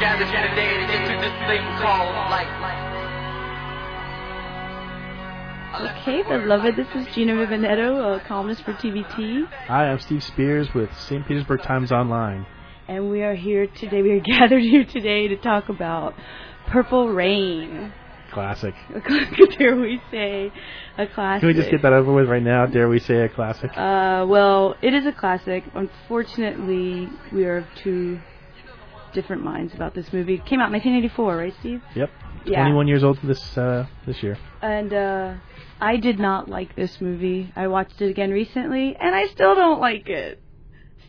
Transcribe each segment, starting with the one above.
gathered here today to get through this thing called life. Okay, beloved, this is Gina Vivinetto, a columnist for TVT, Hi, I'm Steve Spears with St. Petersburg Times Online. and we are here today. We are gathered here today to talk about Purple Rain. Classic. Dare we say a classic? Can we just get that over with right now? Dare we say a classic? Uh, well, it is a classic. Unfortunately, we are of two different minds about this movie. It came out in 1984, right, Steve? Yep. Yeah. 21 years old this uh, this year. And uh, I did not like this movie. I watched it again recently, and I still don't like it.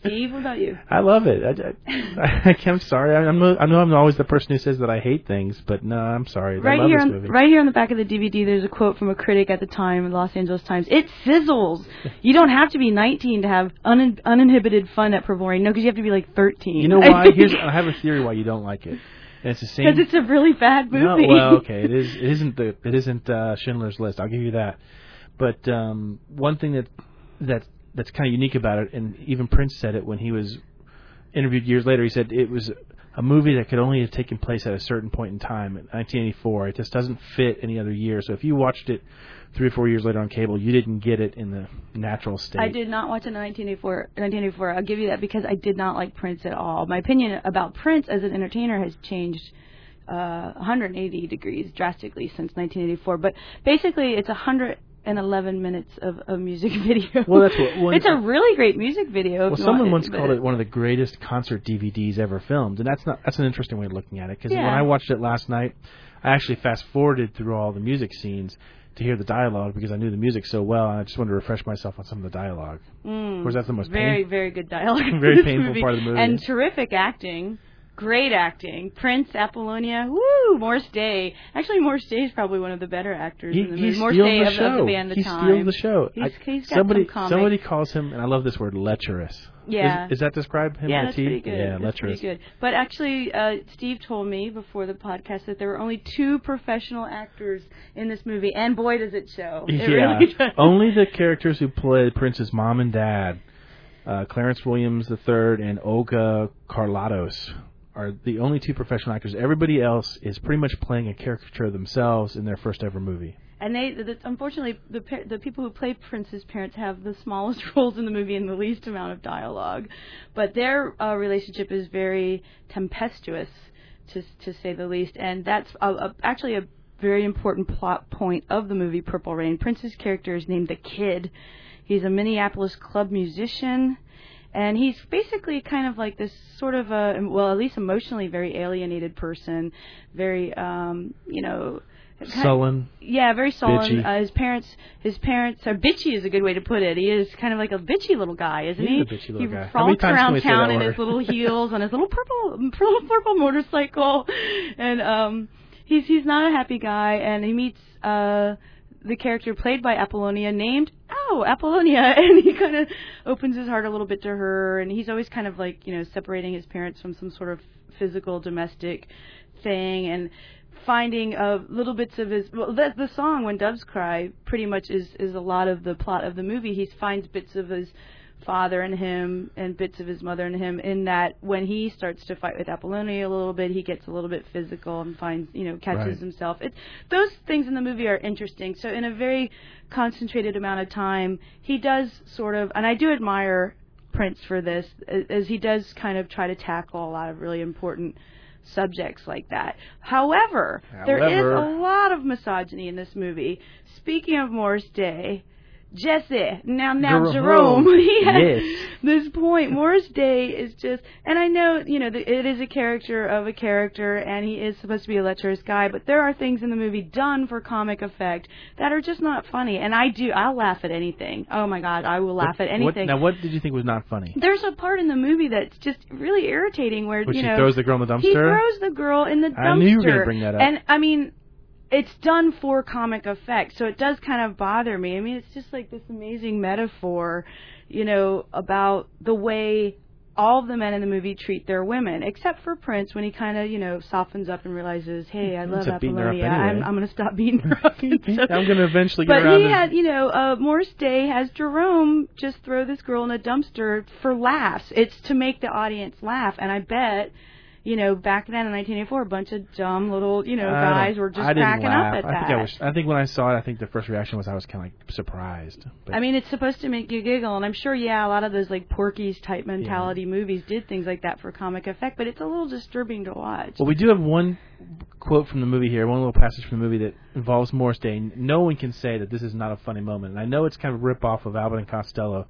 Steve, what about you? I love it. I, I, I'm sorry. I, I'm, I know I'm always the person who says that I hate things, but no, I'm sorry. I Right love here, this on, right here on the back of the DVD, there's a quote from a critic at the time, the Los Angeles Times. It sizzles. You don't have to be 19 to have un- uninhibited fun at Rain. No, because you have to be like 13. You know why? Here's I have a theory why you don't like it. It's the same. because it's a really bad movie. No, well, okay, it is. It isn't the. It isn't uh, Schindler's List. I'll give you that. But um, one thing that that that's kind of unique about it, and even Prince said it when he was interviewed years later. He said it was a movie that could only have taken place at a certain point in time, in 1984. It just doesn't fit any other year. So if you watched it three or four years later on cable, you didn't get it in the natural state. I did not watch it in 1984. 1984. I'll give you that because I did not like Prince at all. My opinion about Prince as an entertainer has changed uh, 180 degrees drastically since 1984. But basically, it's 111 minutes of a music video. Well, that's what- when- it's a really great music video. Well, someone once but- called it one of the greatest concert DVDs ever filmed, and that's not that's an interesting way of looking at it. Because when I watched it last night, I actually fast forwarded through all the music scenes to hear the dialogue because I knew the music so well, and I just wanted to refresh myself on some of the dialogue. Mm, Was that the most very pain- very good dialogue? Very painful movie. part of the movie. and terrific acting. Great acting. Prince, Apollonia, woo, Morris Day. Actually, Morris Day is probably one of the better actors He, in the he movie. Morris Day the of, show. of the band The he Time. steals the show. He's- I- he's got somebody some somebody calls him, and I love this word, lecherous. Yeah. Is, is that describe him? yeah, that's pretty good. Yeah, that's lecherous. pretty good. But actually, uh, Steve told me before the podcast that there were only two professional actors in this movie, and boy, does it show! It yeah, really only the characters who played Prince's mom and dad, uh, Clarence Williams III and Olga Karlatos, are the only two professional actors. Everybody else is pretty much playing a caricature of themselves in their first ever movie. And they, the, unfortunately, the the people who play Prince's parents have the smallest roles in the movie and the least amount of dialogue, but their uh, relationship is very tempestuous, to to say the least. And that's a, a, actually a very important plot point of the movie Purple Rain. Prince's character is named the Kid. He's a Minneapolis club musician. And he's basically kind of like this sort of a, well, at least emotionally very alienated person, very, um, you know, Sullen. yeah, very sullen. Uh, his parents, his parents are bitchy is a good way to put it. He is kind of like a bitchy little guy, isn't He he? a bitchy little he guy. Frolics around town in his little heels on his little purple, purple, purple motorcycle, and um, he's he's not a happy guy. And he meets uh the character played by Apollonia, named oh Apollonia, and he kind of opens his heart a little bit to her. And he's always kind of like you know separating his parents from some sort of physical domestic thing and finding uh, little bits of his well the, the song when doves cry pretty much is is a lot of the plot of the movie he finds bits of his father in him and bits of his mother in him in that when he starts to fight with Apollonia a little bit he gets a little bit physical and finds you know catches Right. himself it those things in the movie are interesting so in a very concentrated amount of time he does sort of and I do admire Prince for this as as he does kind of try to tackle a lot of really important subjects like that. However, there is a lot of misogyny in this movie. Speaking of Morris Day, Jesse, now now Jerome. Jerome, he has Yes. this point. Morris Day is just, and I know you know the, it is a character of a character, and he is supposed to be a lecherous guy, but there are things in the movie done for comic effect that are just not funny. And I do, I'll laugh at anything. Oh my God, I will laugh at What, anything. now, what did you think was not funny? There's a part in the movie that's just really irritating where you she know throws the girl in the dumpster? he throws the girl in the dumpster. I knew you were gonna bring that up. And I mean, it's done for comic effect, so it does kind of bother me. I mean, it's just like this amazing metaphor, you know, about the way all of the men in the movie treat their women, except for Prince when he kind of, you know, softens up and realizes, hey, I love up beating her up Apollonia. I'm. I'm going to stop beating her up. So- I'm going to eventually get but around But he to had, you know, uh, Morris Day has Jerome just throw this girl in a dumpster for laughs. It's to make the audience laugh, and I bet, you know, back then in 1984, a bunch of dumb little, you know, guys were just cracking laugh. up at I that. think I was. I think when I saw it, I think the first reaction was I was kind of like surprised. But I mean, it's supposed to make you giggle, and I'm sure, yeah, a lot of those like Porky's type mentality movies did things like that for comic effect, but it's a little disturbing to watch. Well, we do have one quote from the movie here, one little passage from the movie that involves Morris Day. No one can say that this is not a funny moment. And I know it's kind of a rip off of Abbott and Costello,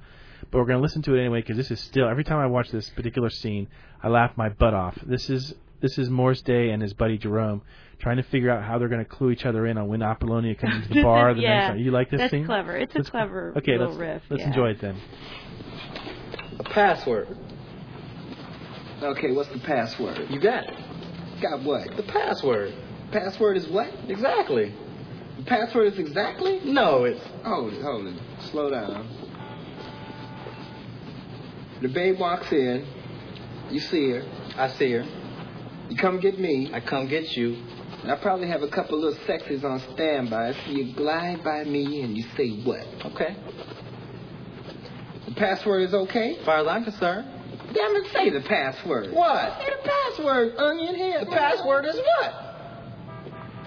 but we're going to listen to it anyway because this is still every time I watch this particular scene, I laugh my butt off. This is this is Morris Day and his buddy Jerome trying to figure out how they're going to clue each other in on when Apollonia comes into the bar the yeah, next night. You like this that's scene? clever. It's a Let's- clever Okay, little let's riff. let's yeah. enjoy it then. A password. Okay, what's the password? You got it. Got what? The password. Password is what? Exactly. The password is exactly? No, it's Hold it, hold it. Slow down. The babe walks in. You see her. I see her. You come get me. I come get you. And I probably have a couple little sexies on standby. So you glide by me and you say what? Okay. The password is okay? As far as I'm concerned. Damn it, say the password. What? Say the password, onion head. The password is what?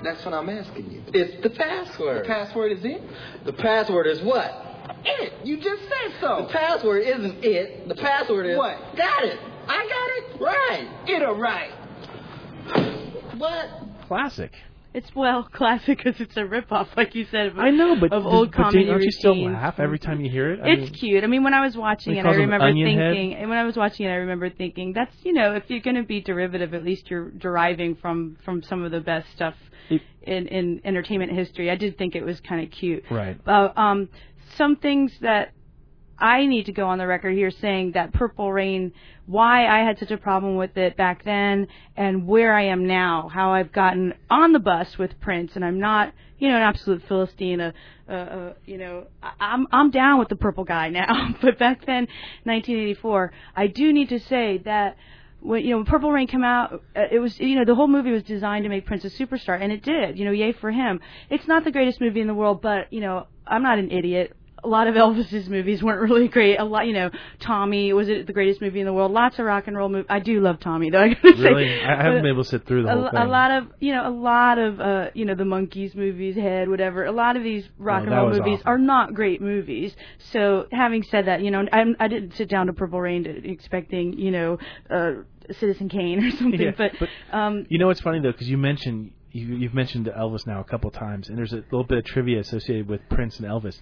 That's what I'm asking you. It's the password. The password. password is it? The password is what? It. You just said so. The password isn't it. The password is What? Got it. I got it. Right. Get It or right. What? Classic. It's well classic because it's a ripoff, like you said. Of, I know, but of does- old but comedy don't you still routines. laugh every time you hear it? I It's mean, cute. I mean, when I was watching it, I remember Onion Head? thinking, and when I was watching it, I remember thinking, that's you know, if you're going to be derivative, at least you're deriving from from some of the best stuff It- in in entertainment history. I did think it was kind of cute. Right. Uh, um, some things that I need to go on the record here saying that Purple Rain, why I had such a problem with it back then, and where I am now, how I've gotten on the bus with Prince, and I'm not, you know, an absolute philistine, a, a, a you know, I'm I'm down with the Purple guy now, but back then, 1984, I do need to say that when you know when Purple Rain came out, uh, it was you know the whole movie was designed to make Prince a superstar, and it did. You know, yay for him. It's not the greatest movie in the world, but you know I'm not an idiot. A lot of Elvis's movies weren't really great. A lot, you know, Tommy was it the greatest movie in the world? Lots of rock and roll movies. I do love Tommy though. I gotta say, Really, I I haven't been able to sit through the a, whole thing. a lot of you know a lot of uh you know the Monkees movies head whatever a lot of these rock No, and roll movies awful. are not great movies so having said that you know I'm, i didn't sit down to purple rain to, expecting you know uh citizen kane or something Yeah, but, but- um You know what's funny though, because you mentioned you, you've mentioned Elvis now a couple times, and there's a little bit of trivia associated with Prince and Elvis.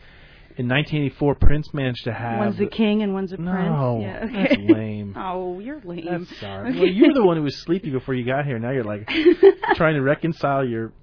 In 1984, Prince managed to have one's a king and one's a No, prince yeah okay that's lame. oh you're lame That's sorry. Okay. Well, you were the one who was sleepy before you got here. Now you're like trying to reconcile your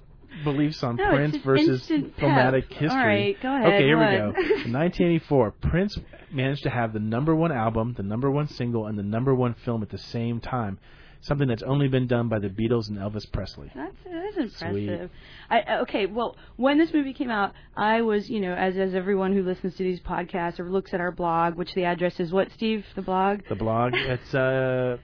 beliefs on No, Prince versus instant history. All right, go ahead, Okay, here we go. In 1984, Prince managed to have the number one album, the number one single, and the number one film at the same time. Something that's only been done by the Beatles and Elvis Presley. That's that's Sweet. impressive. I uh, okay. Well, when this movie came out, I was you know as as everyone who listens to these podcasts or looks at our blog, which the address is what Steve the blog. The blog, it's uh,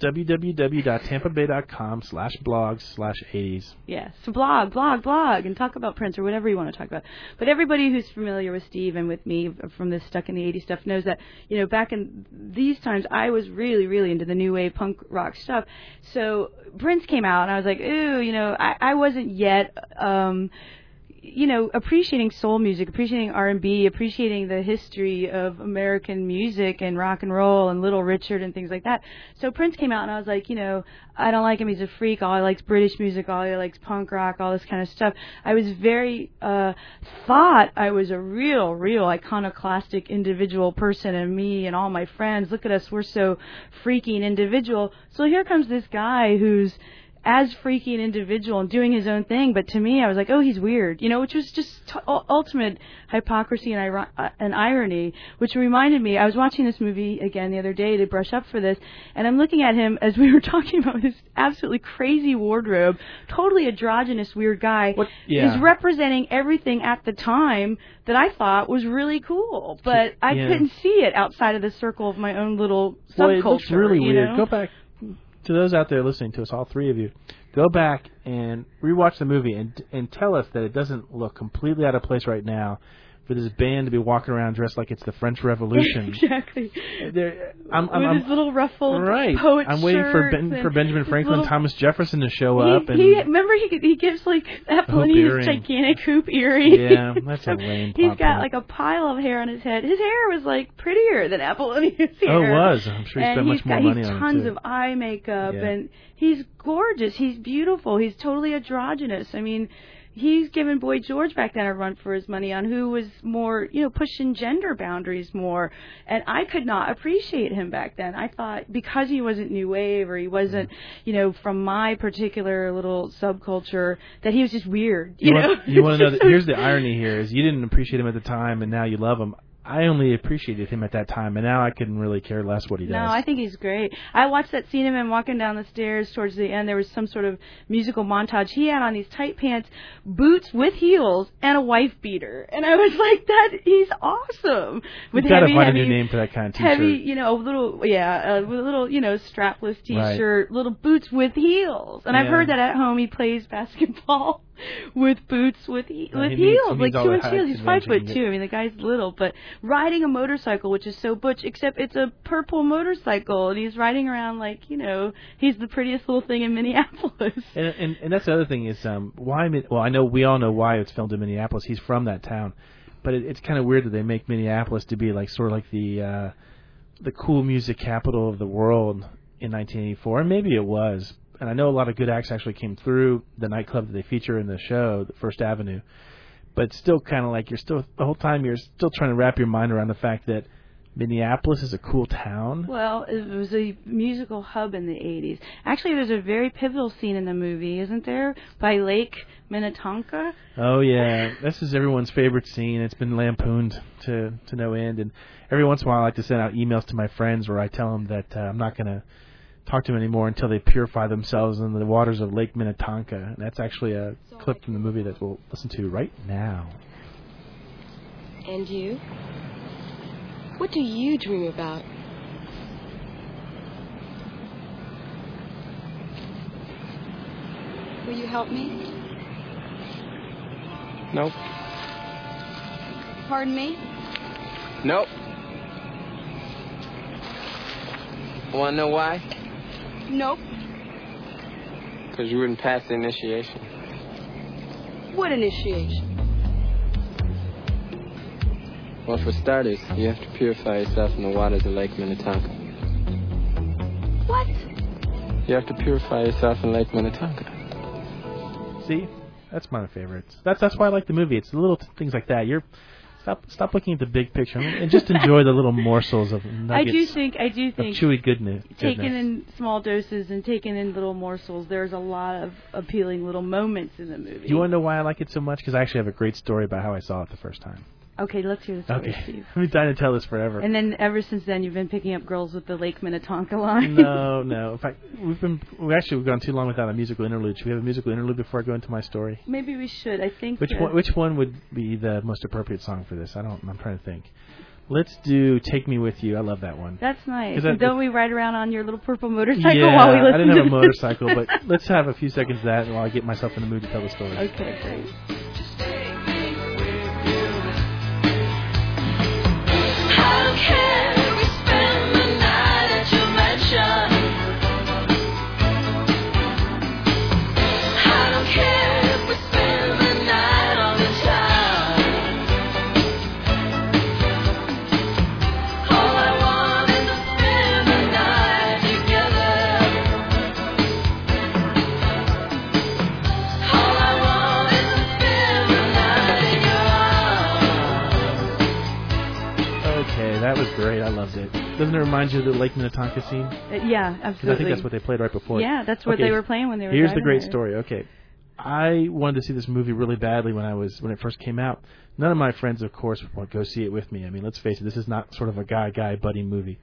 www.tampabay.com slash blogs slash 80s. Yeah, so blog, blog, blog, and talk about Prince or whatever you want to talk about. But everybody who's familiar with Steve and with me from this Stuck in the 80s stuff knows that, you know, back in these times, I was really, really into the new wave punk rock stuff. So Prince came out, and I was like, ooh, you know, I, I wasn't yet, um, you know, appreciating soul music, appreciating R&B, appreciating the history of American music and rock and roll and Little Richard and things like that. So Prince came out and I was like, you know, I don't like him. He's a freak. All he likes British music. All he likes punk rock. All this kind of stuff. I was very uh thought I was a real, real iconoclastic individual person, and me and all my friends. Look at us. We're so freaking individual. So here comes this guy who's as freaky an individual and doing his own thing. But to me, I was like, oh, he's weird, you know, which was just t- ultimate hypocrisy and, iro- uh, and irony. Which reminded me, I was watching this movie again the other day to brush up for this, and I'm looking at him as we were talking about his absolutely crazy wardrobe, totally androgynous, weird guy. What- yeah. Is representing everything at the time that I thought was really cool, but I Yeah. couldn't see it outside of the circle of my own little subculture. Well, it looks really you weird. know? Go back to those out there listening to us, all three of you. Go back and rewatch the movie and and tell us that it doesn't look completely out of place right now for this band to be walking around dressed like it's the French Revolution. exactly. They're- I'm, I'm, With his little ruffled right. poet I'm waiting for ben, for Benjamin Franklin, little- Thomas Jefferson to show he, up and he remember he he gives like earring. his gigantic hoop earring. Yeah, that's a lame He's got like a pile of hair on his head. His hair was like prettier than Apollonia's hair. Oh, it was. I'm sure he spent he's much more got, money he's on it, tons of eye makeup Yeah. and he's gorgeous. He's beautiful. He's totally androgynous. I mean, he's given Boy George back then a run for his money on who was more, you know, pushing gender boundaries more. And I could not appreciate him back then. I thought because he wasn't new wave or he wasn't, you know, from my particular little subculture that he was just weird. You, You, know, want, you want to know? That, here's the irony: here is you didn't appreciate him at the time, and now you love him. I only appreciated him at that time, and now I couldn't really care less what he does. No, I think he's great. I watched that scene of him walking down the stairs towards the end. There was some sort of musical montage. He had on these tight pants, boots with heels, and a wife beater. And I was like, that he's awesome. With We've got to heavy, find heavy, a new name for that kind of t-shirt. heavy, you know, a little, yeah, uh, a little, you know, strapless t-shirt, little boots with heels. And I've heard that at home he plays basketball with boots with he- with he needs- heels, he like two inch heels. He's five foot two. I mean, the guy's little, but riding a motorcycle, which is so butch, except it's a purple motorcycle, and he's riding around like, you know, he's the prettiest little thing in Minneapolis. And, and and that's the other thing is um why well I know we all know why it's filmed in Minneapolis. He's from that town, but it, it's kind of weird that they make Minneapolis to be like sort of like the uh the cool music capital of the world in 1984, and maybe it was. And I know a lot of good acts actually came through the nightclub that they feature in the show, the First Avenue. But it's still kind of like you're still the whole time you're still trying to wrap your mind around the fact that Minneapolis is a cool town. Well, it was a musical hub in the 80s. Actually, there's a very pivotal scene in the movie, isn't there? By Lake Minnetonka. Oh yeah, this is everyone's favorite scene. It's been lampooned to to no end, and every once in a while I like to send out emails to my friends where I tell them that uh, I'm not going to talk to them anymore until they purify themselves in the waters of Lake Minnetonka. And that's actually a clip from the movie that we'll listen to right now. And you? What do you dream about? Will you help me? Nope. Pardon me? Nope. Want to know why? Nope. Because you wouldn't pass the initiation. What initiation? Well, for starters, you have to purify yourself in the waters of Lake Minnetonka. What? You have to purify yourself in Lake Minnetonka. See, that's my favorites. That's that's why I like the movie. It's the little t- things like that. You're stop stop looking at the big picture and just enjoy the little morsels of I nuggets do think, I do think, chewy goodness. taken goodness. in small doses and taken in little morsels, there's a lot of appealing little moments in the movie. Do you want to know why I like it so much? Because I actually have a great story about how I saw it the first time. Okay, let's hear the story, Okay, Steve. I've been dying to tell this forever. And then ever since then, you've been picking up girls with the Lake Minnetonka line. no, no. In fact, we've been we actually we've gone too long without a musical interlude. Should we have a musical interlude before I go into my story? Maybe we should. I think. Which one? Which one would be the most appropriate song for this? I don't. I'm trying to think. Let's do "Take Me with You." I love that one. That's nice. that- don't we ride around on your little purple motorcycle yeah, while we listen I didn't have a motorcycle, but let's have a few seconds of that while I get myself in the mood to tell the story. Okay, great. Loved it. Doesn't it remind you of the Lake Minnetonka scene? Uh, yeah, absolutely. I think that's what they played right before. Yeah, that's what Okay, they were playing when they were. Here's the great there. story. Okay, I wanted to see this movie really badly when I was when it first came out. None of my friends, of course, would go see it with me. I mean, let's face it, this is not sort of a guy guy buddy movie.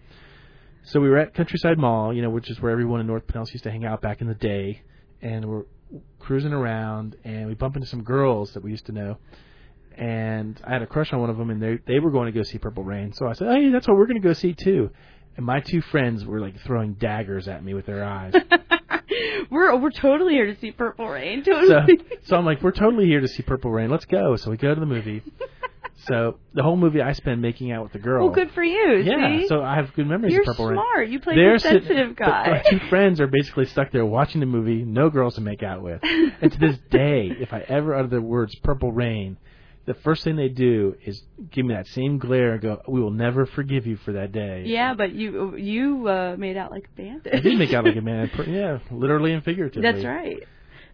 So we were at Countryside Mall, you know, which is where everyone in North Pinellas used to hang out back in the day, and we're cruising around, and we bump into some girls that we used to know. And I had a crush on one of them, and they they were going to go see Purple Rain. So I said, "Hey, that's what we're going to go see too." And my two friends were like throwing daggers at me with their eyes. we're we're totally here to see Purple Rain. so, Totally. so I'm like, we're totally here to see Purple Rain. Let's go. So we go to the movie. So the whole movie I spend making out with the girl. well, good for you. Yeah. see? So I have good memories You're of Purple Rain. smart. You play They're the sit- sensitive but guy. My two friends are basically stuck there watching the movie, no girls to make out with. and to this day, if I ever utter the words "Purple Rain," the first thing they do is give me that same glare and go, "We will never forgive you for that day." yeah, but you you uh, made out like a bandit. I did make out like a man. Yeah, literally and figuratively. That's right.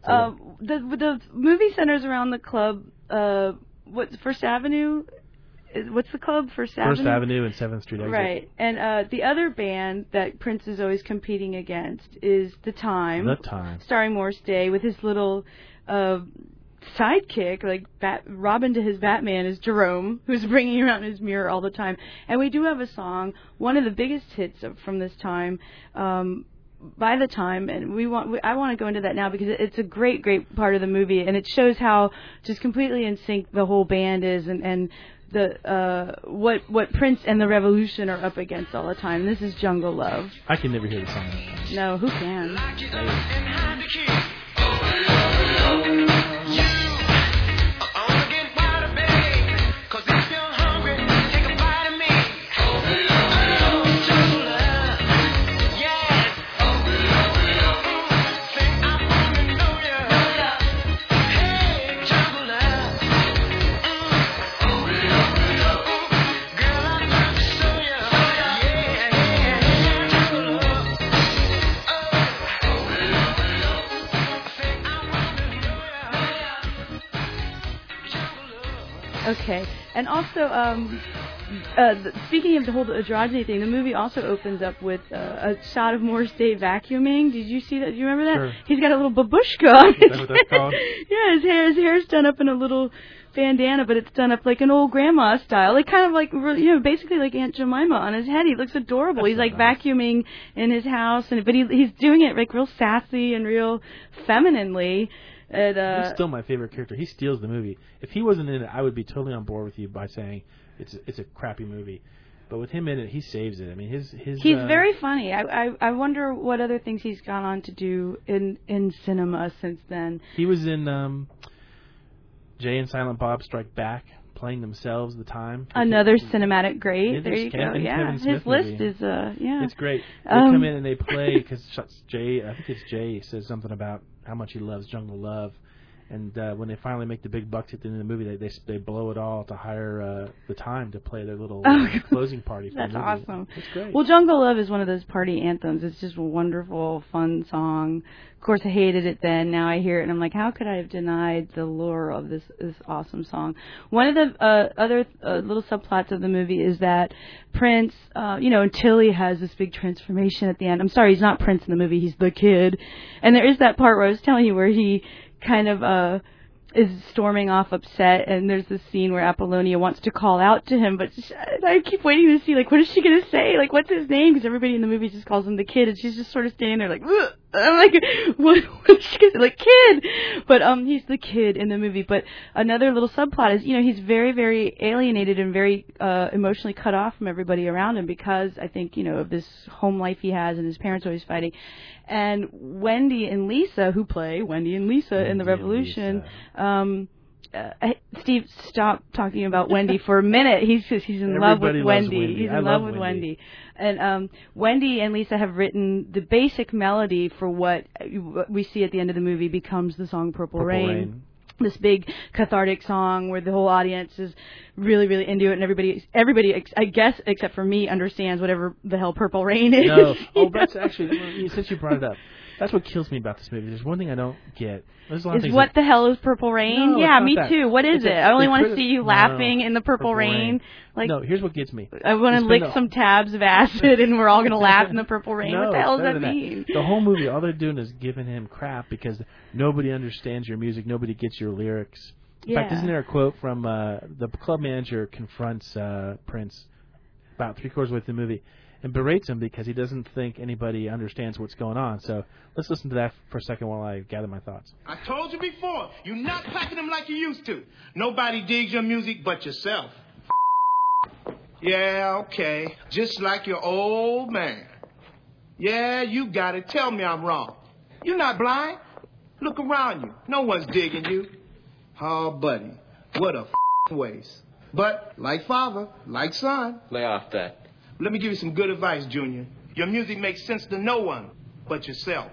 So- Uh, the the movie centers around the club. Uh, what's First Avenue? What's the club? First, First Avenue. Avenue and Seventh Street exit. Right, and uh, the other band that Prince is always competing against is The Time, The Time. starring Morris Day with his little uh, sidekick, like Bat- Robin to his Batman, is Jerome, who's bringing around his mirror all the time. And we do have a song, one of the biggest hits of, from this time. Um, by the time, and we want, we, I want to go into that now because it's a great, great part of the movie, and it shows how just completely in sync the whole band is, and and the uh, what what Prince and the Revolution are up against all the time. This is Jungle Love. I can never hear the song. No, who can? Also, um, uh, speaking of the whole androgyny thing, the movie also opens up with uh, a shot of Morris Day vacuuming. Did you see that? Do you remember that? Sure. He's got a little babushka on his that what that's called? yeah, his hair, his hair's done up in a little bandana, but it's done up like an old grandma style, like kind of like you know, basically like Aunt Jemima on his head. He looks adorable. That's he's like nice. vacuuming in his house, and but he he's doing it like real sassy and real femininely. And, uh, He's still my favorite character. He steals the movie. If he wasn't in it, I would be totally on board with you by saying it's a, it's a crappy movie. But with him in it, he saves it. I mean, his his. He's uh, very funny. I, I I wonder what other things he's gone on to do in in cinema since then. He was in um, Jay and Silent Bob Strike Back, playing themselves. The time. Another cinematic great. There you go. Yeah, his Smith list movie. is uh yeah. It's great. They Um, come in and they play because Jay, I think it's Jay, says something about how much he loves Jungle Love, and uh, when they finally make the big bucks at the end of the movie, they they, they blow it all to hire uh, the time to play their little Oh, uh, closing party. For them. That's awesome. It's great. Well, Jungle Love is one of those party anthems. It's just a wonderful, fun song. Of course, I hated it then. Now I hear it, and I'm like, how could I have denied the lure of this this awesome song? One of the uh, other uh, little subplots of the movie is that Prince, uh, you know, until he has this big transformation at the end. I'm sorry, he's not Prince in the movie. He's the kid, and there is that part where I was telling you where he kind of. uh is storming off upset and there's this scene where Apollonia wants to call out to him but sh- I keep waiting to see like what is she going to say like what's his name because everybody in the movie just calls him the kid and she's just sort of standing there like Ugh. I'm like what what's she going to say like kid but um he's the kid in the movie but another little subplot is you know he's very very alienated and very uh emotionally cut off from everybody around him because I think you know of this home life he has and his parents always fighting and Wendy and Lisa who play Wendy and Lisa in the Revolution um uh, Steve, stop talking about Wendy for a minute. He's just, he's in love with Everybody Wendy. Wendy. He's in I love love with Wendy. Wendy. And um, Wendy and Lisa have written the basic melody for what what we see at the end of the movie becomes the song "Purple, Purple Rain." Rain. This big cathartic song where the whole audience is really, really into it, and everybody, everybody, ex- I guess, except for me, understands whatever the hell "Purple Rain" is. No. Oh, that's actually since you brought it up. That's what kills me about this movie. There's one thing I don't get. There's a lot Is what that- the hell is Purple Rain? No, yeah, me that. too. What is It's it? a- I only want to see you No. laughing in the Purple, Purple Rain. Like no, here's what gets me. I want to lick some tabs of acid, and we're all gonna laugh in the Purple Rain. What the hell does that mean? The whole movie, all they're doing is giving him crap because nobody understands your music, nobody gets your lyrics. In fact, isn't there a quote from uh, the club manager confronts uh, Prince about three quarters of the way through the movie and berates him because he doesn't think anybody understands what's going on. So let's listen to that for a second while I gather my thoughts. I told you before, you're not packing them like you used to. Nobody digs your music but yourself. Yeah, okay. Just like your old man. Yeah, you got it. Tell me I'm wrong. You're not blind. Look around you. No one's digging you. Oh, buddy. What a waste. But, like father, like son. Lay off that. Let me give you some good advice, Junior. Your music makes sense to no one but yourself.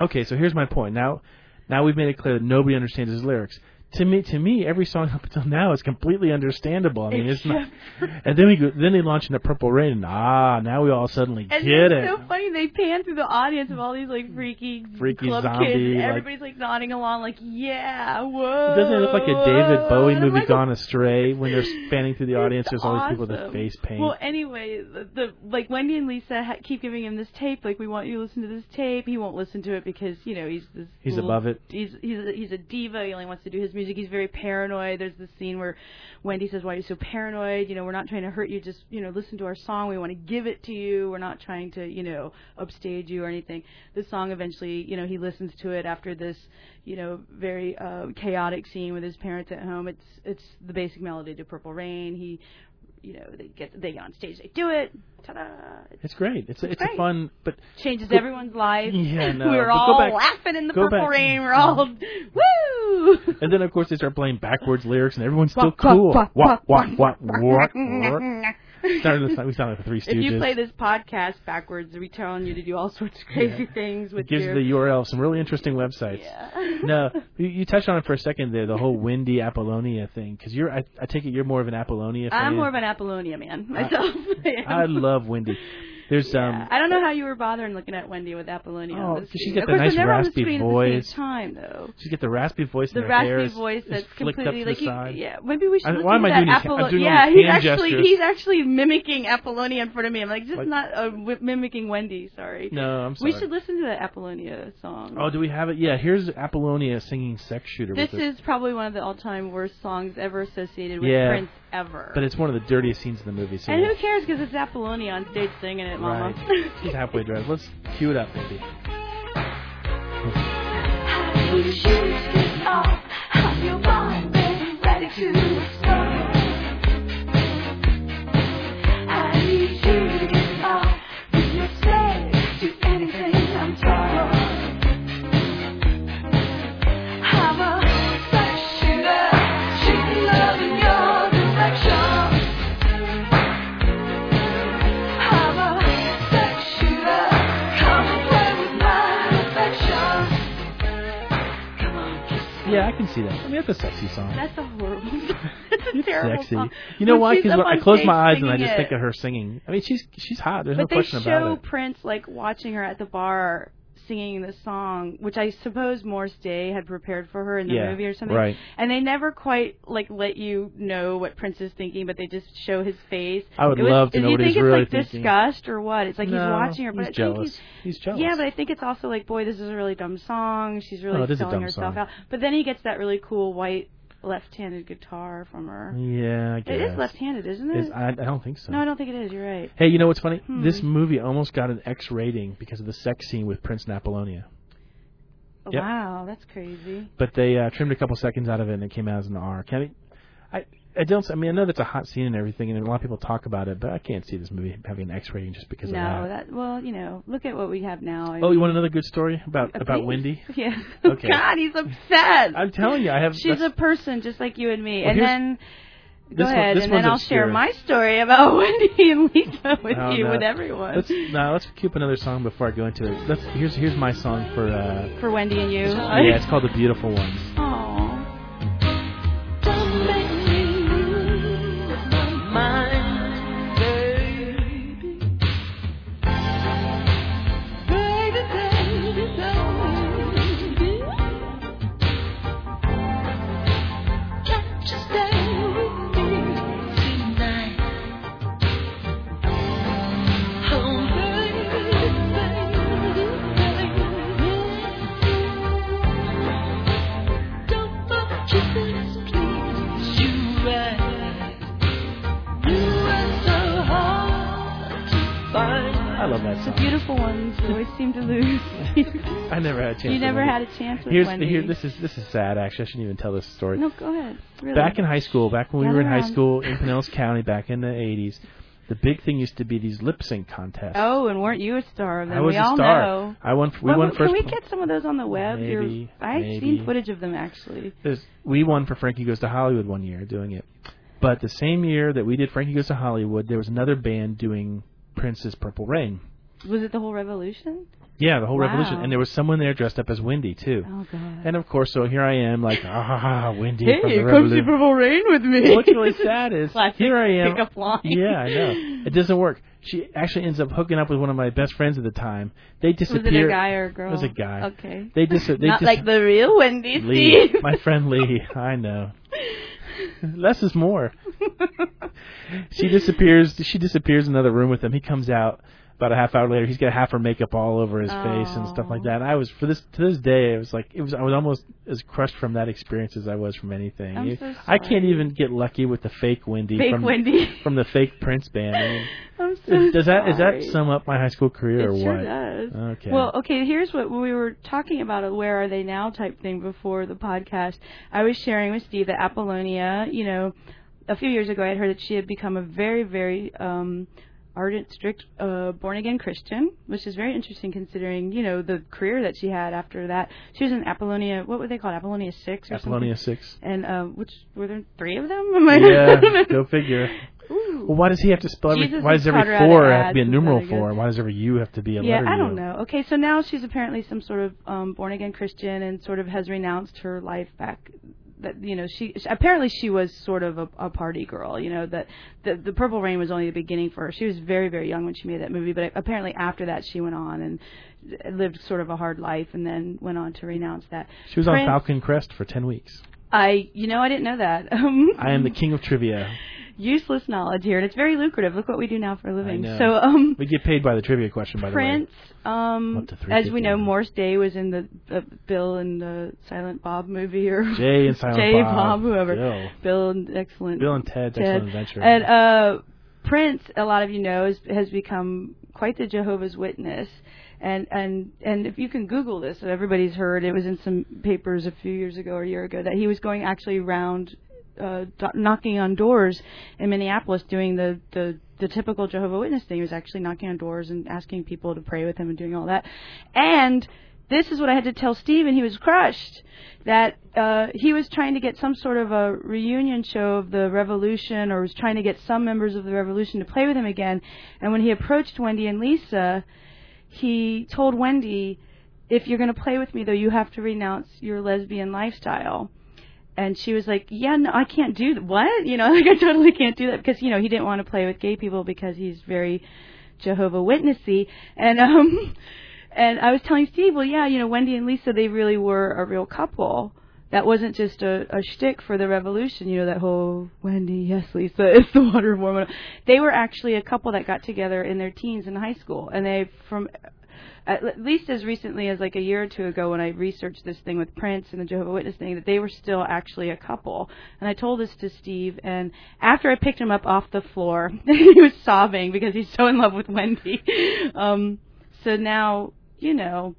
Okay, so here's my point. Now, now we've made it clear that nobody understands his lyrics. To me, to me, every song up until now is completely understandable. I mean, it's not. And then we go, then they launch into Purple Rain, and ah, now we all suddenly And get it. it's so funny. They pan through the audience of all these like freaky, Freaky club zombie, kids. and like- Everybody's like nodding along, like yeah, whoa. Doesn't it look like a David Bowie movie like, gone astray when they're spanning through the audience? There's all these people with awesome. face paint. Well, anyway, the, the like Wendy and Lisa ha- keep giving him this tape. Like, we want you to listen to this tape. He won't listen to it because you know he's this. He's little- above it. He's he's a, he's a diva. He only wants to do his music. He's very paranoid. There's this scene where Wendy says, "Why are you so paranoid? You know, we're not trying to hurt you. Just you know, listen to our song. We want to give it to you. We're not trying to you know upstage you or anything." The song eventually, you know, he listens to it after this, you know, very uh, chaotic scene with his parents at home. It's it's the basic melody to Purple Rain. He you know, they get they get on stage, they do it, ta-da! It it's great. It's a, it's great. a fun, but changes Go- everyone's life. Yeah, no, we were all back- laughing in the purple back- rain. We're all woo. and then of course they start playing backwards lyrics, and everyone's still cool. wah, Wah, wah, wah, wah, wah, wah. Started sound- we sound like the Three if you play this podcast backwards, we're telling you to do all sorts of crazy things with it gives your. the URL of some really interesting websites. yeah. No, you, you touched on it for a second there, the whole Wendy Apollonia thing, because you're, I, I take it you're more of an Apollonia fan. I'm more of an Apollonia man myself. I love Wendy. There's Yeah. um, I don't know how you were bothering looking at Wendy with Apollonia. Oh, on the screen. got the nice they're never on the raspy screen voice. At the time, though. she's got the raspy voice, the raspy voice is that's completely like the you, yeah. Maybe we should I- listen why am to I that doing Apollo- yeah, he's actually gestures. he's actually mimicking Apollonia in front of me. I'm like, just Like- not uh, w- mimicking Wendy. Sorry. No, I'm sorry. We should listen to that Apollonia song. Oh, do we have it? Yeah, here's Apollonia singing "Sex Shooter." this with it. is probably one of the all-time worst songs ever associated with Yeah. Prince ever. but it's one of the dirtiest scenes in the movie. So and who cares because it's Apollonia on stage singing it, Mama. Right. She's halfway dressed. Let's cue it up, maybe. Yeah, I can see that. I mean, that's a sexy song. That's a horrible. That's a It's terrible sexy. song. You know When why? Because I close my eyes and I just it. think of her singing. I mean, she's she's hot. There's But no question show about it. They show Prince like watching her at the bar singing the song, which I suppose Morris Day had prepared for her in the Yeah, movie or something. right. And they never quite like let you know what Prince is thinking, but they just show his face. I would was- love to do you think it's like thinking. disgust or what? It's like no, he's watching her, but he's I think he's He's jealous. yeah, but I think it's also like, boy, this is a really dumb song. She's really Oh, it is a selling herself song. out. But then he gets that really cool white left-handed guitar from her. yeah, I guess. It is left-handed, isn't it? Is- I, I don't think so. no, I don't think it is. You're right. Hey, you know what's funny? Hmm. This movie almost got an X rating because of the sex scene with Prince and Apollonia. Yep. Wow, that's crazy. But they uh, trimmed a couple seconds out of it and it came out as an R. Can I, I, I don't. I mean, I know that's a hot scene and everything, and a lot of people talk about it, but I can't see this movie having an X rating just because no, of that. that well, you know, look at what we have now. I Oh, you want another good story about about. Wendy? Yeah. Okay. God, he's upset. I'm telling you, I have. She's a person just like you and me. Well, and then go this ahead, this and then I'll share my story about Wendy and Lisa with Oh, you, no. with everyone. Let's now let's keep another song before I go into it. Let's here's here's my song for uh For Wendy and you. yeah, it's called The Beautiful Ones. Aw. The beautiful ones always seem to lose. I never had a chance. you never had a chance with Here's Wendy. here. This is this is sad. Actually, I shouldn't even tell this story. no, go ahead. Really. Back in high school, back when we were in high school in Pinellas County, back in the '80s, the big thing used to be these lip sync contests. Oh, and weren't you a star? Then I was we a all star. know. I won. We What- won first. Can we get some of those on the web? Maybe, I've maybe. seen footage of them actually. There's- we won for Frankie Goes to Hollywood one year doing it. But the same year that we did Frankie Goes to Hollywood, there was another band doing Prince's Purple Rain. Was it the whole revolution? Yeah, the whole Wow. revolution, and there was someone there dressed up as Wendy too. Oh God. And of course, so here I am, like, ah, Wendy from the Hey, come see. Purple Rain with me. What's really sad is Classic here I am. pickup line. Yeah, I know. It doesn't work. She actually ends up hooking up with one of my best friends at the time. They disappeared. Was it a guy or a girl? It was a guy. Okay. They dis- they Not dis- like the real Wendy Lee, Steve. my friend Lee. I know. Less is more. She disappears. She disappears in another room with him. He comes out about a half hour later. He's got half her makeup all over his face and stuff like that. And I was for this to this day. It was like it was. I was almost as crushed from that experience as I was from anything. I'm so I can't even get lucky with the fake Wendy Fake from Wendy. from the fake Prince band. I mean, I'm so does that does that sum up my high school career or it sure what? does. Okay. Well, okay, here's what we were talking about a where are they now type thing before the podcast. I was sharing with Steve that Apollonia, you know, a few years ago I had heard that she had become a very, very um ardent, strict, uh, born again Christian, which is very interesting considering, you know, the career that she had after that. She was in Apollonia what were they called? Apollonia six or Apollonia something? six. And uh which were there three of them? Am I- Yeah, go figure. Ooh. Well, why does he have to spell every? Jesus why does every taught her how to four have to be a numeral four? Why does every U have to be a letter yeah, I don't know. Okay, so now she's apparently some sort of um, born again Christian and sort of has renounced her life back. That you know, she apparently she was sort of a, a party girl. You know that the the Purple Rain was only the beginning for her. She was very very young when she made that movie, but apparently after that she went on and uh, lived sort of a hard life and then went on to renounce that. She was on Falcon Crest for ten weeks. I you know I didn't know that. I am the king of trivia. Useless knowledge here, and it's very lucrative. Look what we do now for a living. So um, We get paid by the trivia question, by the way. Prince, um, as we know. Morris Day was in the uh, Bill and the Silent Bob movie, or. Jay and Silent Jay, Bob, whoever. Bill, Bill and excellent. Bill and Ted's Ted. Excellent Adventure. And uh, Prince, a lot of you know, is, has become quite the Jehovah's Witness. And and and if you can Google this, so everybody's heard it was in some papers a few years ago or a year ago that he was going actually around uh, knocking on doors in Minneapolis doing the the the typical Jehovah Witness thing. He was actually knocking on doors and asking people to pray with him and doing all that. And this is what I had to tell Steve, and he was crushed that uh, he was trying to get some sort of a reunion show of the Revolution, or was trying to get some members of the Revolution to play with him again. And when he approached Wendy and Lisa, he told Wendy, "If you're going to play with me, though, you have to renounce your lesbian lifestyle." And she was like, "Yeah, no, I can't do that. What? You know, like I totally can't do that because you know he didn't want to play with gay people because he's very Jehovah Witnessy." And um, and I was telling Steve, well, yeah, you know, Wendy and Lisa, they really were a real couple. That wasn't just a, a shtick for the revolution, you know, that whole Wendy, yes, Lisa it's the Wonder Woman. They were actually a couple that got together in their teens in high school, and they from at least as recently as like a year or two ago when I researched this thing with Prince and the Jehovah Witness thing that they were still actually a couple. And I told this to Steve and after I picked him up off the floor, he was sobbing because he's so in love with Wendy. Um so now, you know,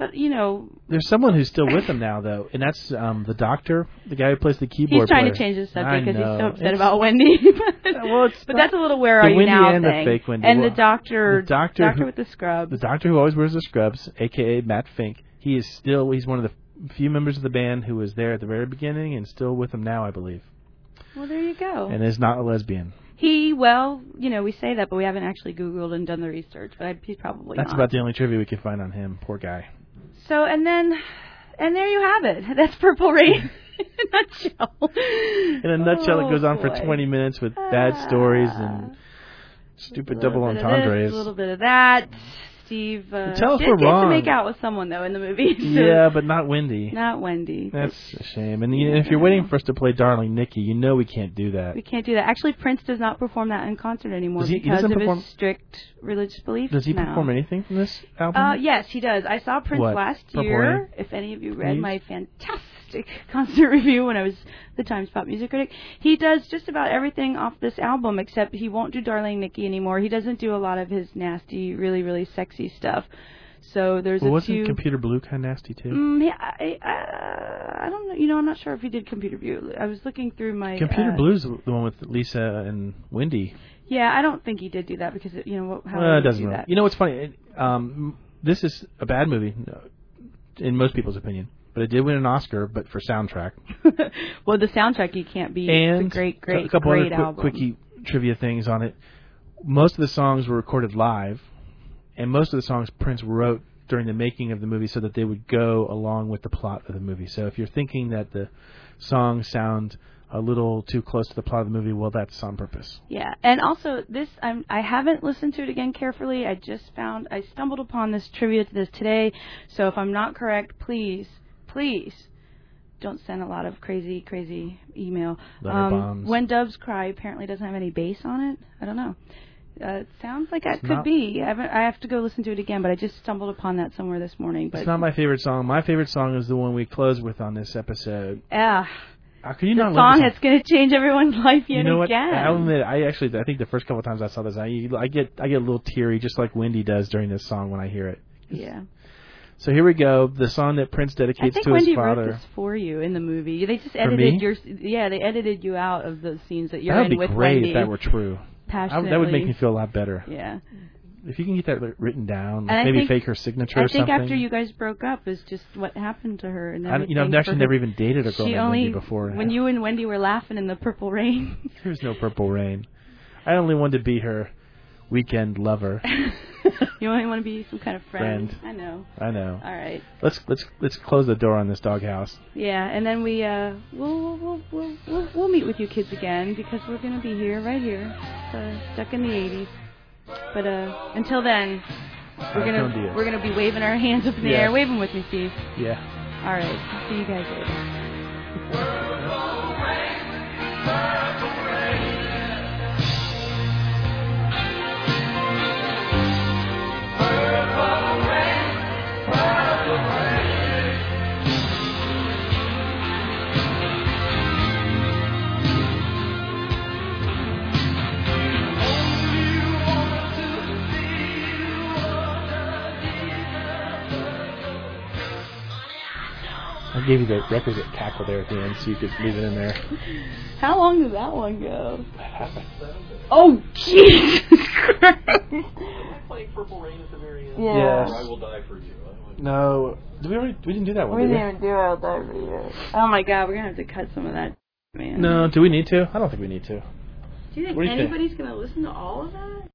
but you know, There's someone who's still with him now, though, and that's um, the doctor, the guy who plays the keyboard. he's trying player. to change the subject because he's so upset It's- about Wendy. Well, but not- that's a little where are you Wendy now and the fake Wendy. And Well, the doctor, the doctor who- with the scrubs. The doctor who always wears the scrubs, aka Matt Fink, he is still he's one of the few members of the band who was there at the very beginning and still with him now, I believe, well, there you go. and is not a lesbian. He, well, you know, we say that, but we haven't actually Googled and done the research. But I, he's probably That's not. about the only trivia we could find on him. Poor guy. So, and then, and there you have it. That's Purple Rain in a nutshell. In a nutshell, it goes on Oh, for 20 minutes with bad ah. stories and stupid double little bit of this, entendres. A little bit of that. Steve uh, Tell us did we're get wrong. to make out with someone though in the movie. so- Yeah, but not Wendy. Not Wendy. That's a shame. And you- if you're waiting for us to play Darling Nikki, you know we can't do that. We can't do that. Actually, Prince does not perform that in concert anymore he- he because doesn't of perform- his strict religious beliefs. Does he now. perform anything from this album? Uh, yes, he does. I saw Prince What? last Purple year. Rain? If any of you read Please? my fantastic concert review when I was the Times Pop Music Critic. He does just about everything off this album except he won't do Darling Nikki anymore. He doesn't do a lot of his nasty, really, really sexy stuff. So there's Well, a wasn't few. Computer Blue kind of nasty too? Mm, yeah, I, I, I don't know. You know, I'm not sure if he did Computer Blue. I was looking through my Computer uh, Blue's the one with Lisa and Wendy. Yeah, I don't think he did do that because it, you know what- how Well, it doesn't do really. that? You know what's funny? It, um, this is a bad movie, uh, in most people's opinion, but it did win an Oscar, but for soundtrack. well, the soundtrack you can't beat. and great, great, a couple great other quick, quickie trivia things on it. Most of the songs were recorded live, and most of the songs Prince wrote during the making of the movie so that they would go along with the plot of the movie. So if you're thinking that the songs sound a little too close to the plot of the movie, well, that's on purpose. Yeah, and also this I'm I haven't listened to it again carefully. I just found I stumbled upon this trivia to this today. So if I'm not correct, please, please don't send a lot of crazy, crazy email. Um. When Doves Cry apparently doesn't have any bass on it. I don't know. Uh, it sounds like it could be. I, haven't, I have to go listen to it again, but I just stumbled upon that somewhere this morning. But It's not my favorite song. My favorite song is the one we close with on this episode. ah, How can you the not song that's going to change everyone's life yet you know what? I'll admit, I actually, I think the first couple times I saw this, I, I get, I get a little teary, just like Wendy does during this song when I hear it. yeah. So here we go, the song that Prince I dedicates think to Wendy his wrote father. this for you in the movie. They just edited your yeah, they edited you out of those scenes that you're that would in be with great if that were true. I, passionately. that would make me feel a lot better. Yeah, If you can get that written down, I maybe think- fake her signature I or think something. after you guys broke up is just what happened to her and I, you know, I've actually never even dated a girl She named only Wendy before. when you and Wendy were laughing in the purple rain. There's no purple rain. I only wanted to be her weekend lover. you only want to be some kind of friend. Friend. I know. I know. All right. Let's let's let's close the door on this doghouse. Yeah, and then we uh we'll we'll we'll we'll, we'll meet with you kids again because we're gonna be here right here, uh, stuck in the '80s. But uh until then, we're gonna we're gonna be waving our hands up in the Yeah. air, waving with me, Steve. Yeah. All right, see you guys later. I gave you the requisite cackle there at the end, so you could leave it in there. How long did that one go? Oh Jesus Christ! Playing Purple Rain at the very end. Yeah. Yes. I will die for you. No, did we already? We didn't do that one. We did we? didn't do it every year. Oh my God, we're gonna have to cut some of that, man. No, do we need to? I don't think we need to. Do you think do you think? anybody's gonna listen to all of that?